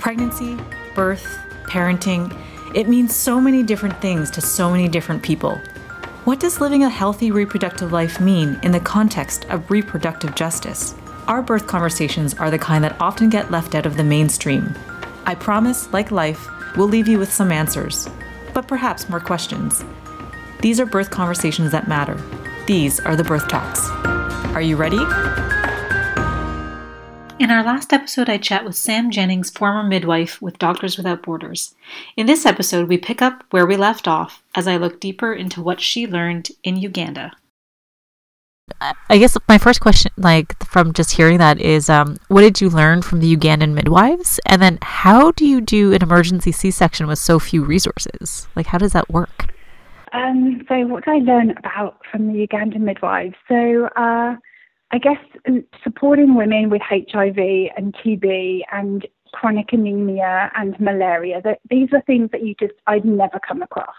Pregnancy, birth, parenting, it means so many different things to so many different people. What does living a healthy reproductive life mean in the context of reproductive justice? Our birth conversations are the kind that often get left out of the mainstream. I promise, like life, we'll leave you with some answers, but perhaps more questions. These are birth conversations that matter. These are the birth talks. Are you ready? In our last episode, I chat with Sam Jennings, former midwife with Doctors Without Borders. In this episode, we pick up where we left off as I look deeper into what she learned in Uganda. I guess my first question, like from just hearing that, is um, what did you learn from the Ugandan midwives? And then how do you do an emergency C section with so few resources? Like, how does that work? Um, so, what did I learn about from the Ugandan midwives? So, uh, I guess um, supporting women with HIV and TB and chronic anemia and malaria, that these are things that you just, I'd never come across.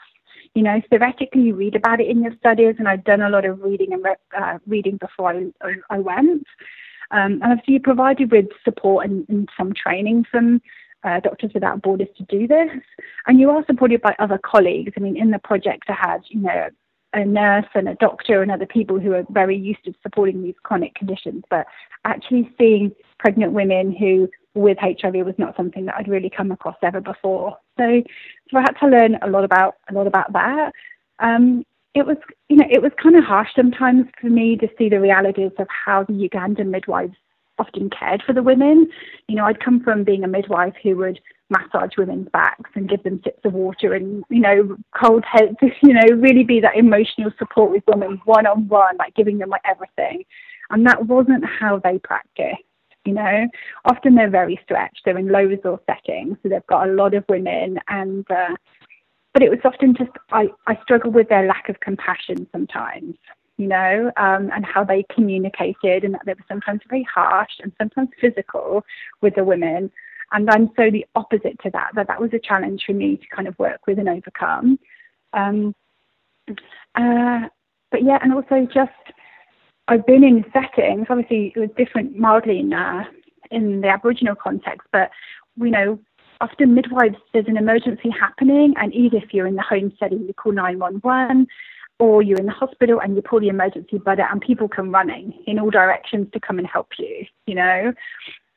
You know, theoretically, you read about it in your studies, and I'd done a lot of reading and uh, reading before I, I went. Um, and obviously, you're provided with support and, and some training from uh, Doctors Without Borders to do this. And you are supported by other colleagues. I mean, in the project, I had, you know, a nurse and a doctor and other people who are very used to supporting these chronic conditions. But actually seeing pregnant women who with HIV was not something that I'd really come across ever before. So, so I had to learn a lot about a lot about that. Um, it was, you know, it was kind of harsh sometimes for me to see the realities of how the Ugandan midwives often cared for the women. You know, I'd come from being a midwife who would massage women's backs and give them sips of water and, you know, cold heads, you know, really be that emotional support with women one on one, like giving them like everything. And that wasn't how they practiced. You know, often they're very stretched. They're in low resource settings, so they've got a lot of women, and uh, but it was often just I I struggled with their lack of compassion sometimes you know, um, and how they communicated, and that they were sometimes very harsh and sometimes physical with the women. And I'm so the opposite to that, that that was a challenge for me to kind of work with and overcome. Um, uh, but yeah, and also just I've been in settings. Obviously, it was different mildly in uh, in the Aboriginal context, but you know, often midwives there's an emergency happening, and either if you're in the home setting, you call 911, or you're in the hospital and you pull the emergency button and people come running in all directions to come and help you, you know.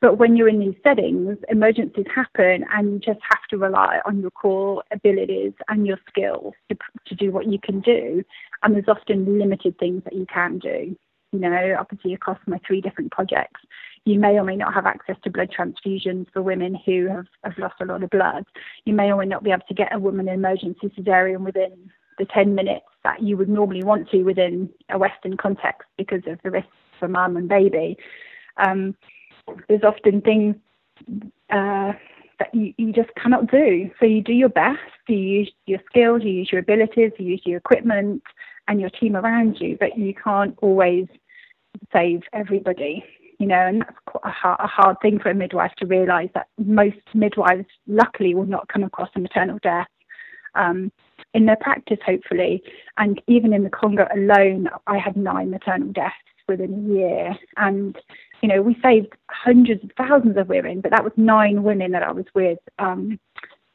But when you're in these settings, emergencies happen and you just have to rely on your core abilities and your skills to, to do what you can do. And there's often limited things that you can do. You know, obviously across my three different projects, you may or may not have access to blood transfusions for women who have, have lost a lot of blood. You may or may not be able to get a woman in emergency cesarean within the 10 minutes that you would normally want to within a Western context because of the risks for mum and baby. Um, there's often things uh, that you, you just cannot do. So you do your best, you use your skills, you use your abilities, you use your equipment and your team around you, but you can't always save everybody. You know, and that's quite a hard, a hard thing for a midwife to realise that most midwives, luckily, will not come across a maternal death um, in their practice, hopefully. And even in the Congo alone, I had nine maternal deaths within a year. And, you know, we saved hundreds of thousands of women, but that was nine women that I was with um,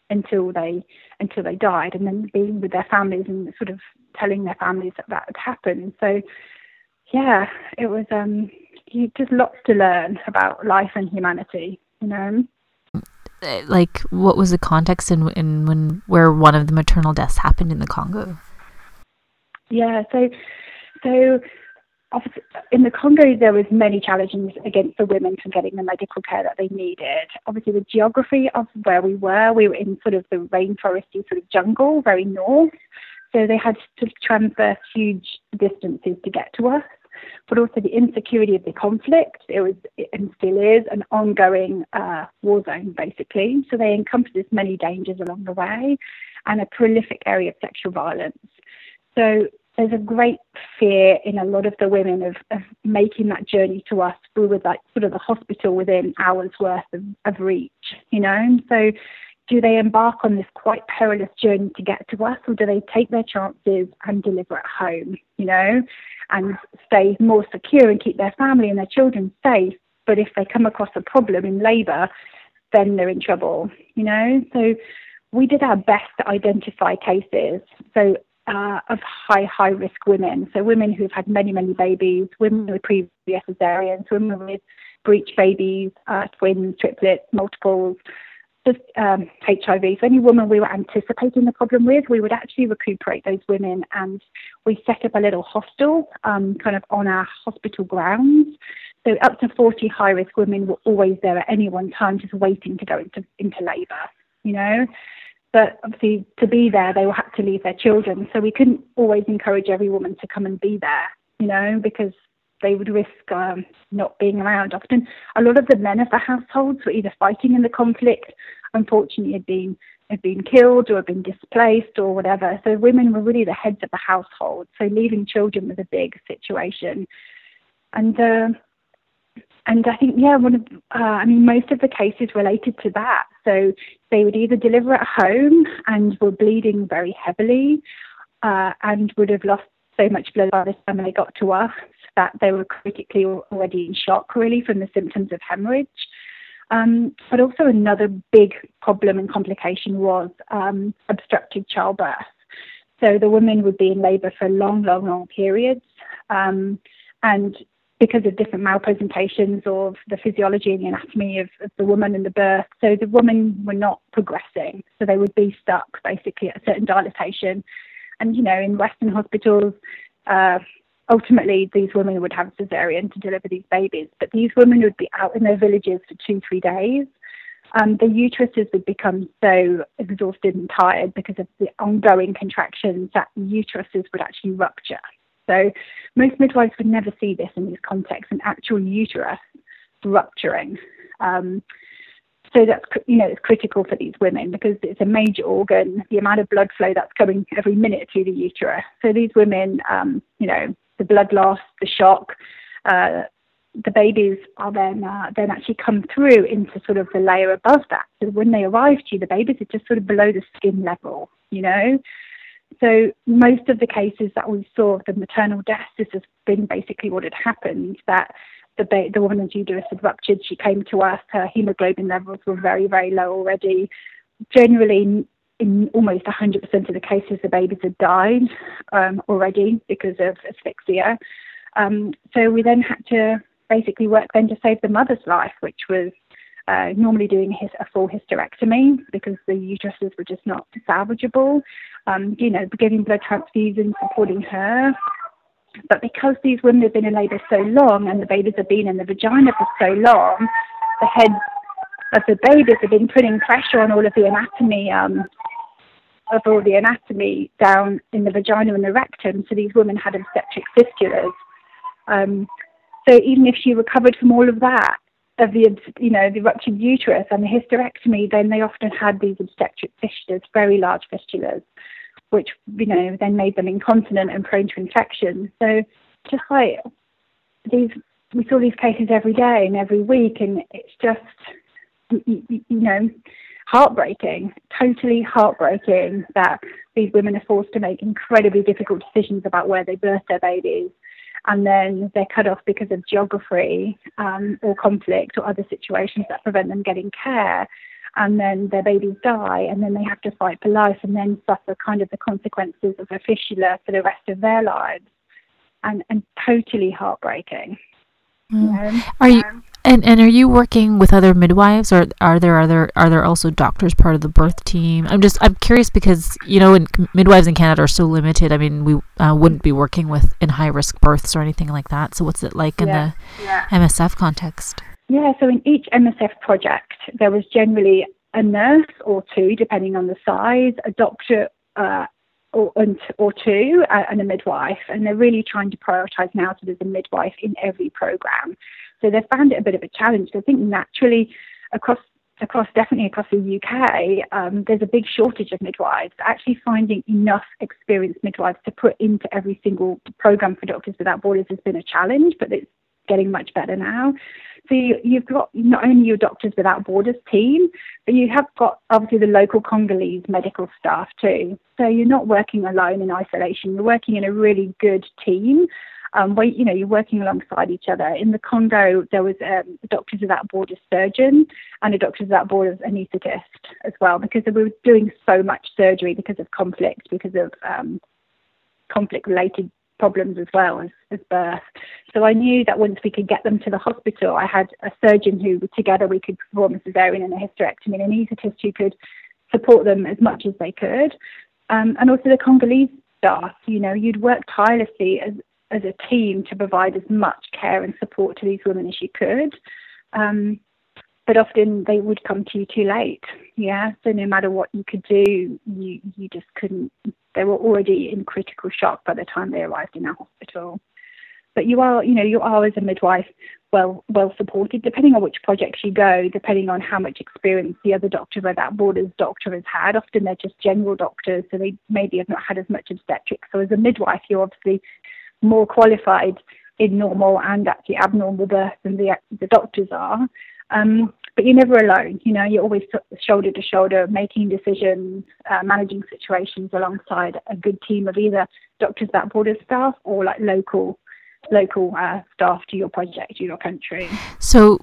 until they until they died, and then being with their families and sort of telling their families that that had happened. So, yeah, it was um, just lots to learn about life and humanity, you know. Like what was the context in, in when where one of the maternal deaths happened in the Congo? Yeah, so so in the Congo there was many challenges against the women for getting the medical care that they needed. Obviously, the geography of where we were, we were in sort of the rainforesty sort of jungle, very north. So they had to transverse huge distances to get to us but also the insecurity of the conflict. It was and still is an ongoing uh, war zone, basically. So they encompass many dangers along the way and a prolific area of sexual violence. So there's a great fear in a lot of the women of, of making that journey to us through with like sort of the hospital within hours worth of, of reach, you know. So do they embark on this quite perilous journey to get to us or do they take their chances and deliver at home, you know? and stay more secure and keep their family and their children safe. But if they come across a problem in labour, then they're in trouble, you know? So we did our best to identify cases. So uh, of high, high risk women. So women who've had many, many babies, women with previous cesareans, women with breech babies, uh, twins, triplets, multiples, just um, HIV. So any woman we were anticipating the problem with, we would actually recuperate those women, and we set up a little hostel, um, kind of on our hospital grounds. So up to 40 high risk women were always there at any one time, just waiting to go into into labour. You know, but obviously to be there, they will have to leave their children. So we couldn't always encourage every woman to come and be there. You know, because they would risk um, not being around. Often, a lot of the men of the households were either fighting in the conflict, unfortunately, had been had been killed or had been displaced or whatever. So women were really the heads of the household. So leaving children was a big situation, and uh, and I think yeah, one of uh, I mean most of the cases related to that. So they would either deliver at home and were bleeding very heavily, uh, and would have lost so much blood by the time they got to us that they were critically already in shock, really, from the symptoms of hemorrhage. Um, but also another big problem and complication was um, childbirth. So the women would be in labour for long, long, long periods. Um, and because of different malpresentations of the physiology and the anatomy of, of, the woman and the birth, so the women were not progressing. So they would be stuck basically at a certain dilatation. And, you know, in Western hospitals, uh, ultimately these women would have cesarean to deliver these babies, but these women would be out in their villages for two, three days. Um, the uteruses would become so exhausted and tired because of the ongoing contractions that uteruses would actually rupture. So most midwives would never see this in these contexts, an actual uterus rupturing. Um, so that's you know it's critical for these women because it's a major organ. The amount of blood flow that's coming every minute through the uterus. So these women, um, you know, the blood loss, the shock, uh, the babies are then uh, then actually come through into sort of the layer above that. So when they arrive to you, the babies are just sort of below the skin level, you know. So most of the cases that we saw of the maternal deaths, this has been basically what had happened. That the ba- the woman's uterus had ruptured. She came to us. Her hemoglobin levels were very very low already. Generally, in almost 100% of the cases, the babies had died um, already because of asphyxia. Um, so we then had to basically work then to save the mother's life, which was uh, normally doing his, a full hysterectomy because the uteruses were just not salvageable. Um, you know, giving blood transfusions, supporting her. But because these women have been in labour so long and the babies have been in the vagina for so long, the heads of the babies have been putting pressure on all of the anatomy um, of all the anatomy down in the vagina and the rectum. So these women had obstetric fistulas. Um, so even if she recovered from all of that, of the you know the ruptured uterus and the hysterectomy, then they often had these obstetric fistulas, very large fistulas, which you know then made them incontinent and prone to infection. So just like these, we saw these cases every day and every week, and it's just you, you know heartbreaking, totally heartbreaking that these women are forced to make incredibly difficult decisions about where they birth their babies. And then they're cut off because of geography um, or conflict or other situations that prevent them getting care. And then their babies die, and then they have to fight for life and then suffer kind of the consequences of a fistula for the rest of their lives. And, and totally heartbreaking. Mm. Are you and and are you working with other midwives, or are there other are there also doctors part of the birth team? I'm just I'm curious because you know, in, midwives in Canada are so limited. I mean, we uh, wouldn't be working with in high risk births or anything like that. So what's it like in the yeah. MSF context? Yeah, so in each MSF project, there was generally a nurse or two, depending on the size, a doctor uh, or, or two, uh, and a midwife. And they're really trying to prioritise now so there's a midwife in every programme. So they found it a bit of a challenge. I think naturally across across definitely across the UK, um, there's a big shortage of midwives. Actually, finding enough experienced midwives to put into every single program for Doctors Without Borders has been a challenge, but it's getting much better now. So you, have got not only your Doctors Without Borders team, but you have got obviously the local Congolese medical staff too. So you're not working alone in isolation. You're working in a really good team um, where you know you're working alongside each other. In the Congo, there was um, a Doctors Without Borders surgeon and a Doctors Without Borders anaesthetist as well, because we were doing so much surgery because of conflict, because of um, conflict-related problems as well as, as birth. So I knew that once we could get them to the hospital, I had a surgeon who together we could perform a cesarean and a hysterectomy, and an anaesthetist who could support them as much as they could. Um, and also the Congolese staff, you know, you'd work tirelessly as, as a team to provide as much care and support to these women as you could. Um, but often they would come to you too late. Yeah. So no matter what you could do, you you just couldn't. They were already in critical shock by the time they arrived in our hospital. But you are, you know, you are as a midwife well well supported, depending on which projects you go, depending on how much experience the other doctor or that Borders doctor has had. Often they're just general doctors, so they maybe have not had as much obstetrics. So as a midwife, you're obviously more qualified in normal and actually abnormal birth than the the doctors are. Um, but you're never alone. You know, you're always shoulder to shoulder, making decisions, uh, managing situations alongside a good team of either Doctors Without Borders staff or like local local uh, staff to your project, to your country. So,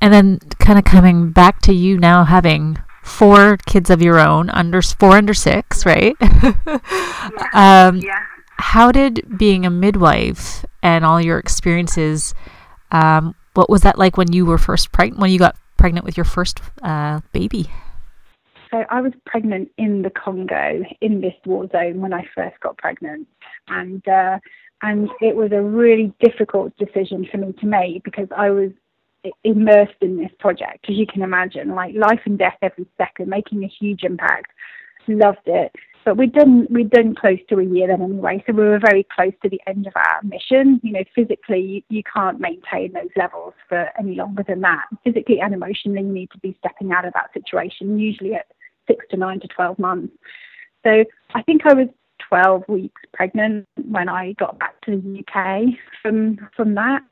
and then kind of coming back to you now having four kids of your own, under four under six, right? yeah. um, yeah. How did being a midwife and all your experiences? Um, what was that like when you were first pregnant? When you got pregnant with your first uh, baby? So I was pregnant in the Congo in this war zone when I first got pregnant, and uh, and it was a really difficult decision for me to make because I was immersed in this project, as you can imagine, like life and death every second, making a huge impact. Loved it, but we'd done we'd done close to a year then anyway, so we were very close to the end of our mission. You know, physically you, you can't maintain those levels for any longer than that. Physically and emotionally, you need to be stepping out of that situation, usually at six to nine to twelve months. So I think I was 12 weeks pregnant when I got back to the UK from from that.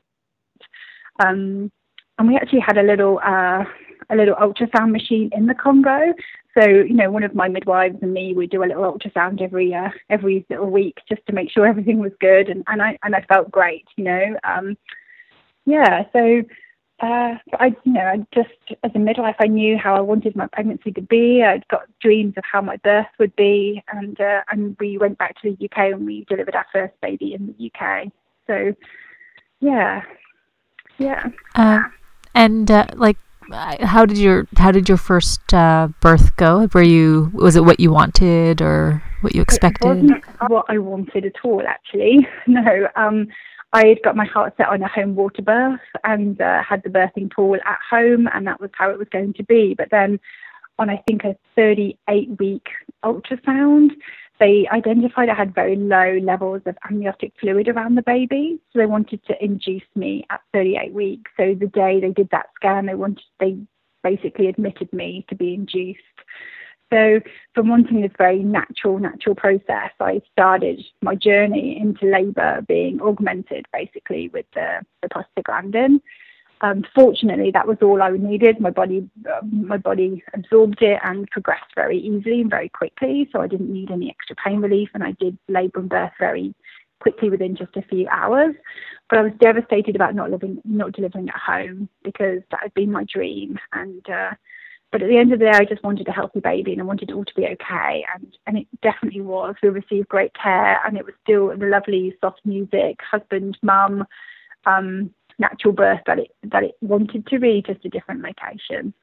Um, and we actually had a little uh, a little ultrasound machine in the Congo. So you know, one of my midwives and me, we do a little ultrasound every uh, every little week just to make sure everything was good, and, and I and I felt great. You know, um, yeah. So uh, I, you know, I just as a midwife, I knew how I wanted my pregnancy to be. I'd got dreams of how my birth would be, and uh, and we went back to the UK and we delivered our first baby in the UK. So, yeah, yeah. Uh, and like, how did your how did your first uh, birth go? Were you was it what you wanted or what you expected? It wasn't what I wanted at all, actually. No. Um, I had got my heart set on a home water birth and uh, had the birthing pool at home, and that was how it was going to be. But then, on I think a 38 week ultrasound, they identified I had very low levels of amniotic fluid around the baby, so they wanted to induce me at 38 weeks. So the day they did that scan, they wanted they basically admitted me to be induced. So, from wanting this very natural, natural process, I started my journey into labour being augmented basically with the, the prostaglandin. Um, fortunately, that was all I needed. My body, uh, my body absorbed it and progressed very easily and very quickly. So I didn't need any extra pain relief, and I did labour and birth very quickly within just a few hours. But I was devastated about not living, not delivering at home because that had been my dream, and uh, but at the end of the day, I just wanted a healthy baby and I wanted it all to be okay. And, and it definitely was. We received great care and it was still the lovely soft music, husband, mum, um, natural birth that it, that it wanted to be, just a different location.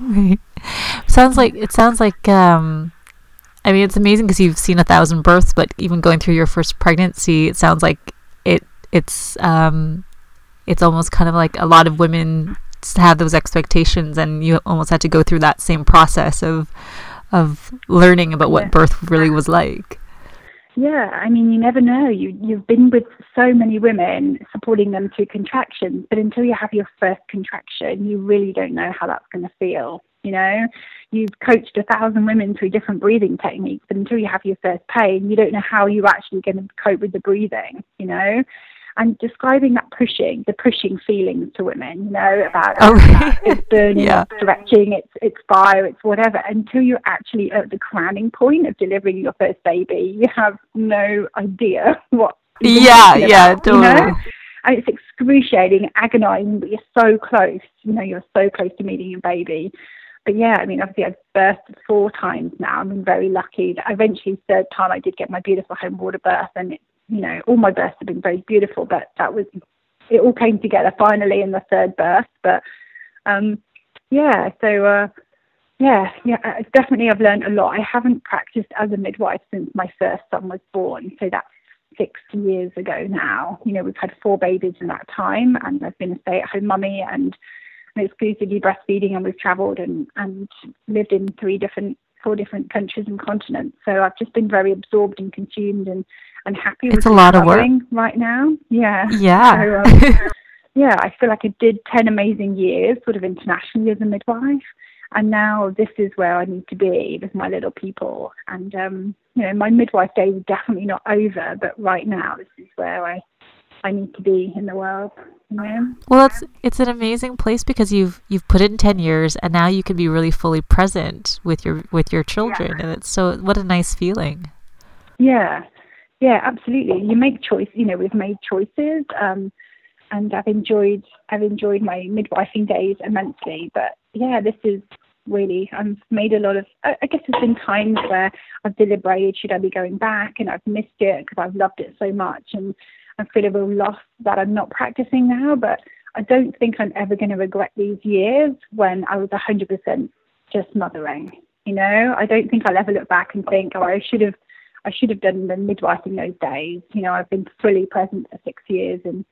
Right. Sounds like, it sounds like, um, I mean, it's amazing because you've seen a thousand births, but even going through your first pregnancy, it sounds like it, it's, um, it's almost kind of like a lot of women have those expectations and you almost had to go through that same process of of learning about what yeah. birth really was like yeah i mean you never know. You you've been with so many women supporting them through contractions but until you have your first contraction you really don't know how that's going to feel you know? You've coached a thousand women through different breathing techniques but until you have your first pain you don't know how you're actually going to cope with the breathing you know and describing that pushing, the pushing feelings to women, you know, about oh, it's burning, yeah. it's stretching, it's it's fire, it's whatever. Until you're actually at the crowning point of delivering your first baby, you have no idea what Yeah, yeah, totally. You know? And it's excruciating, agonizing, but you're so close. You know, you're so close to meeting your baby. But yeah, I mean, obviously I've birthed four times now. I'm very lucky that eventually third time I did get my beautiful home water birth, and it, you know, all my births have been very beautiful. But that was it all came together finally in the third birth. But um, yeah, so uh, yeah, yeah, definitely I've learned a lot. I haven't practiced as a midwife since my first son was born, so that's six years ago now. You know, we've had four babies in that time, and I've been a stay-at-home mummy and exclusively breastfeeding, and we've travelled and and lived in three different, four different countries and continents. So I've just been very absorbed and consumed and and happy. It's a lot of work right now. Yeah. Yeah. So, um, yeah, I feel like I did ten amazing years, sort of internationally as a midwife, and now this is where I need to be with my little people. And um, you know, my midwife days are definitely not over, but right now this is where I I need to be in the world. You know? Well, it's it's an amazing place because you've you've put in ten years, and now you can be really fully present with your with your children, yeah. and it's so what a nice feeling. Yeah, yeah, absolutely. You make choice. You know, we've made choices, um, and I've enjoyed I've enjoyed my midwifing days immensely. But yeah, this is really I've made a lot of. I guess there's been times where I've deliberated should I be going back, and I've missed it because I've loved it so much, and I feel a real loss that I'm not practicing now. But I don't think I'm ever going to regret these years when I was 100% just mothering. You know, I don't think I'll ever look back and think, oh, I should have I should have done the midwifing those days. You know, I've been fully present for six years and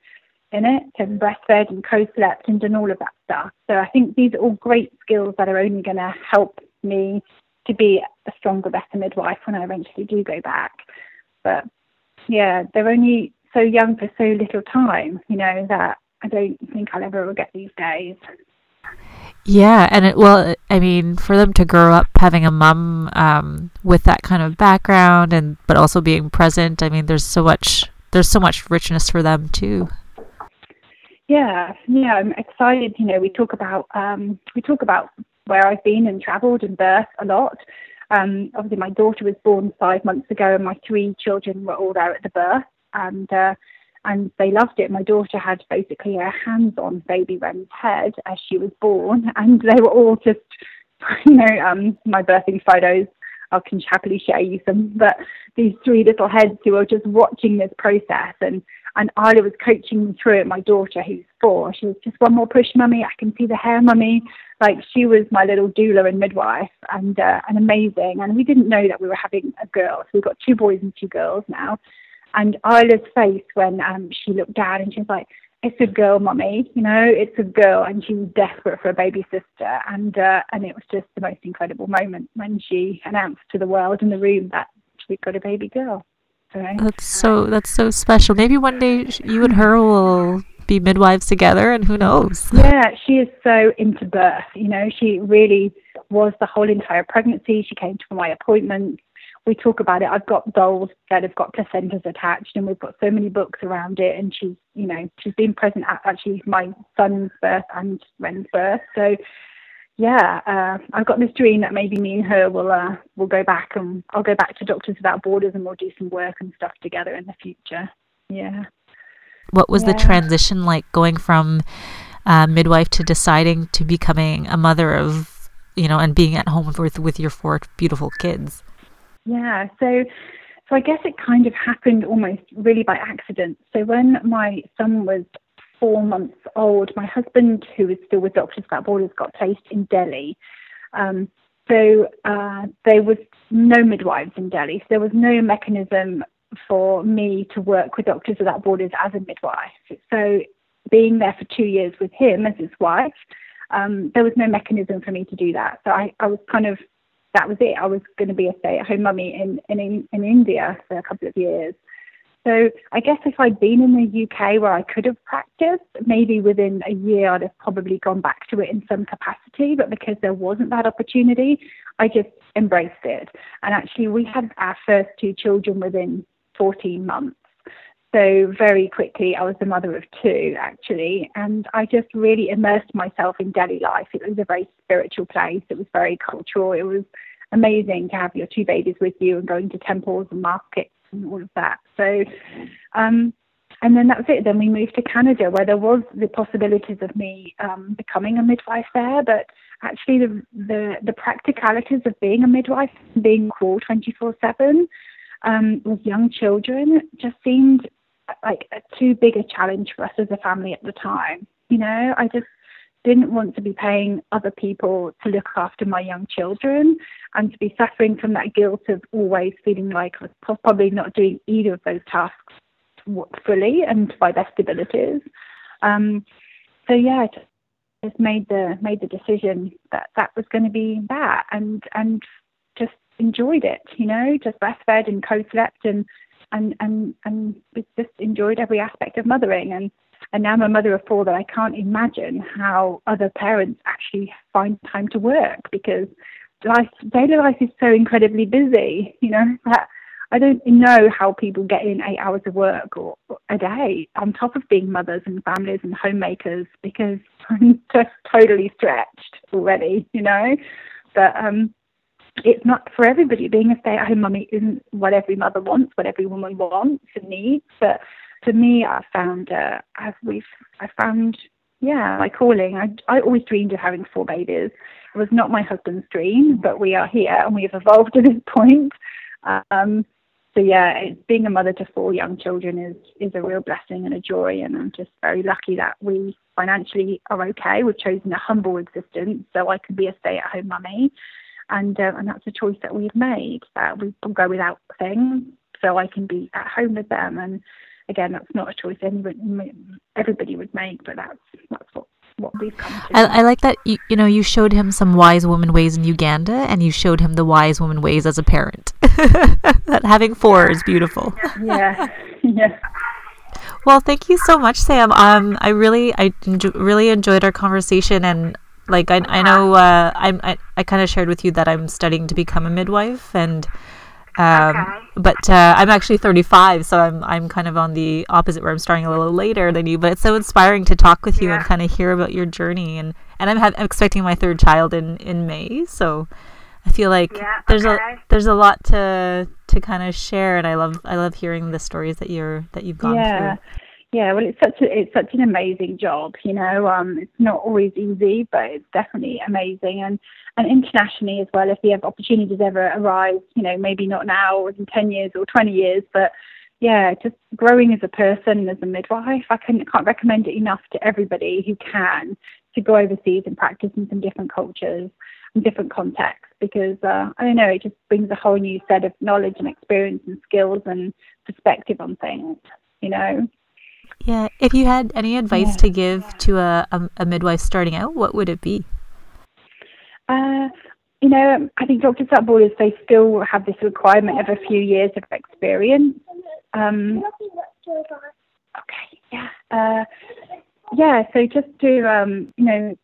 in it and breastfed and co-slept and done all of that stuff. So I think these are all great skills that are only going to help me to be a stronger, better midwife when I eventually do go back. But yeah, they're only so young for so little time, you know, that I don't think I'll ever regret these days. Yeah, and it, well, I mean, for them to grow up having a mom um, with that kind of background, and but also being present, I mean, there's so much there's so much richness for them too. Yeah, yeah, I'm excited. You know, we talk about um, we talk about where I've been and travelled and birth a lot. Um, obviously, my daughter was born five months ago, and my three children were all there at the birth, and uh, and they loved it. My daughter had basically her hands on baby Ren's head as she was born, and they were all just, you know, um, my birthing photos. I can happily share you some, but these three little heads who were just watching this process, and and Isla was coaching me through it. My daughter, who's four, she was just one more push, mummy. I can see the hair, mummy. Like she was my little doula and midwife, and uh, and amazing. And we didn't know that we were having a girl, so we've got two boys and two girls now. And Isla's face when um, she looked down and she was like, "It's a girl, mummy. You know, it's a girl." And she was desperate for a baby sister. And uh, and it was just the most incredible moment when she announced to the world in the room that we've got a baby girl. So, that's so that's so special. Maybe one day you and her will be midwives together, and who knows? Yeah, she is so into birth. You know, she really was the whole entire pregnancy. She came to my appointments we talk about it. I've got dolls that have got placentas attached, and we've got so many books around it. And she's, you know, she's been present at actually my son's birth and Ren's birth. So, yeah, uh, I've got this dream that maybe me and her will uh, will go back and I'll go back to Doctors Without Borders and we'll do some work and stuff together in the future. Yeah. What was yeah. the transition like going from uh, midwife to deciding to becoming a mother of, you know, and being at home with with your four beautiful kids? Yeah, so so I guess it kind of happened almost really by accident. So when my son was four months old, my husband, who was still with Doctors Without Borders, got placed in Delhi. Um, so uh, there was no midwives in Delhi. So there was no mechanism for me to work with Doctors Without Borders as a midwife. So being there for two years with him as his wife, um, there was no mechanism for me to do that. So I, I was kind of that was it. I was going to be a stay-at-home mummy in, in in India for a couple of years. So I guess if I'd been in the UK where I could have practiced, maybe within a year I'd have probably gone back to it in some capacity. But because there wasn't that opportunity, I just embraced it. And actually, we had our first two children within 14 months. So very quickly, I was the mother of two actually, and I just really immersed myself in Delhi life. It was a very spiritual place. It was very cultural. It was amazing to have your two babies with you and going to temples and markets and all of that. So, um, and then that was it. Then we moved to Canada, where there was the possibilities of me um, becoming a midwife there, but actually the, the the practicalities of being a midwife, being called twenty four seven, um, with young children, just seemed like a too big a challenge for us as a family at the time. You know, I just didn't want to be paying other people to look after my young children and to be suffering from that guilt of always feeling like I was probably not doing either of those tasks fully and to my best abilities. Um, so yeah, I just made the made the decision that that was going to be that, and and just enjoyed it. You know, just breastfed and co-slept and and and and just enjoyed every aspect of mothering and and now I'm a mother of four that I can't imagine how other parents actually find time to work because life daily life is so incredibly busy you know that I don't know how people get in eight hours of work or, or a day on top of being mothers and families and homemakers because I'm just totally stretched already, you know. But um, it's not for everybody. Being a stay-at-home mummy isn't what every mother wants, what every woman wants and needs. But for me, I found uh, as we've I found yeah my calling. I I always dreamed of having four babies. It was not my husband's dream, but we are here and we have evolved to this point. Um, so yeah, it, being a mother to four young children is is a real blessing and a joy, and I'm just very lucky that we financially are okay. We've chosen a humble existence, so I could be a stay-at-home mummy, and uh, and that's a choice that we've made that we will go without things, so I can be at home with them. And again, that's not a choice anybody everybody would make, but that's that's what what we've come to. I, I like that you, you know you showed him some wise woman ways in Uganda, and you showed him the wise woman ways as a parent. that having four is beautiful. yeah, yeah. Well, thank you so much, Sam. Um, I really, I really enjoyed our conversation, and like I, I know, uh, I'm, I, I kind of shared with you that I'm studying to become a midwife, and um, okay. But uh, I'm actually 35, so I'm I'm kind of on the opposite where I'm starting a little later than you. But it's so inspiring to talk with you yeah. and kind of hear about your journey. And and I'm, ha- I'm expecting my third child in in May, so I feel like yeah, there's okay. a there's a lot to to kind of share. And I love I love hearing the stories that you're that you've gone yeah. through. Yeah, well, it's such a it's such an amazing job. You know, um, it's not always easy, but it's definitely amazing. And and internationally as well, if the opportunities ever arise, you know, maybe not now or in ten years or twenty years, but yeah, just growing as a person as a midwife. I can, can't recommend it enough to everybody who can to go overseas and practice in some different cultures and different contexts because uh, I don't know, it just brings a whole new set of knowledge and experience and skills and perspective on things, you know. Yeah, if you had any advice yeah. to give to a, a, a, midwife starting out, what would it be? Uh, you know, I think doctors at borders they still have this requirement of a few years of experience. Um, okay, yeah, uh, yeah. So just to um, you know,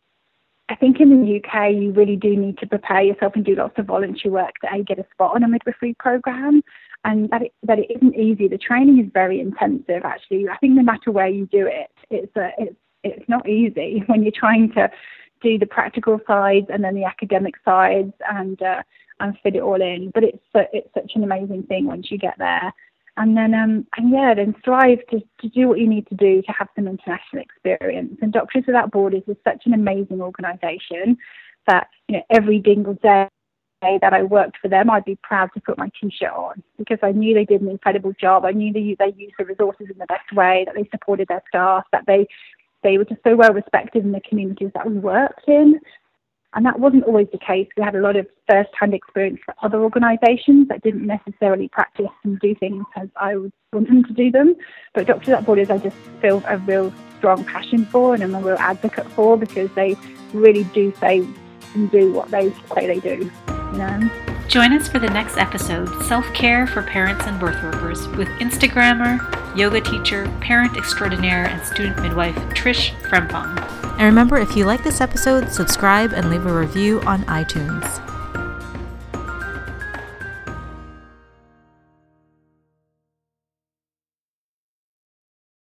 I think in the UK you really do need to prepare yourself and do lots of voluntary work to a, get a spot on a midwifery program and that it, that it isn't easy. The training is very intensive, actually. I think no matter where you do it, it's a, it's it's not easy when you're trying to do the practical sides and then the academic sides and uh, and fit it all in. But it's it's such an amazing thing once you get there. And then um and yeah, then strive to, to do what you need to do to have some international experience. And Doctors Without Borders is such an amazing organisation that you know every single day day that I worked for them, I'd be proud to put my t-shirt on because I knew they did an incredible job. I knew they they used the resources in the best way, that they supported their staff, that they they were just so well respected in the communities that we worked in. And that wasn't always the case. We had a lot of first-hand experience for other organisations that didn't necessarily practice and do things as I would want them to do them. But Doctors Without Borders, I just feel a real strong passion for and I'm a real advocate for because they really do say and do what they say they do know. Join us for the next episode Self Care for Parents and Birth Workers with Instagrammer, yoga teacher, parent extraordinaire, and student midwife Trish Frempong. And remember, if you like this episode, subscribe and leave a review on iTunes.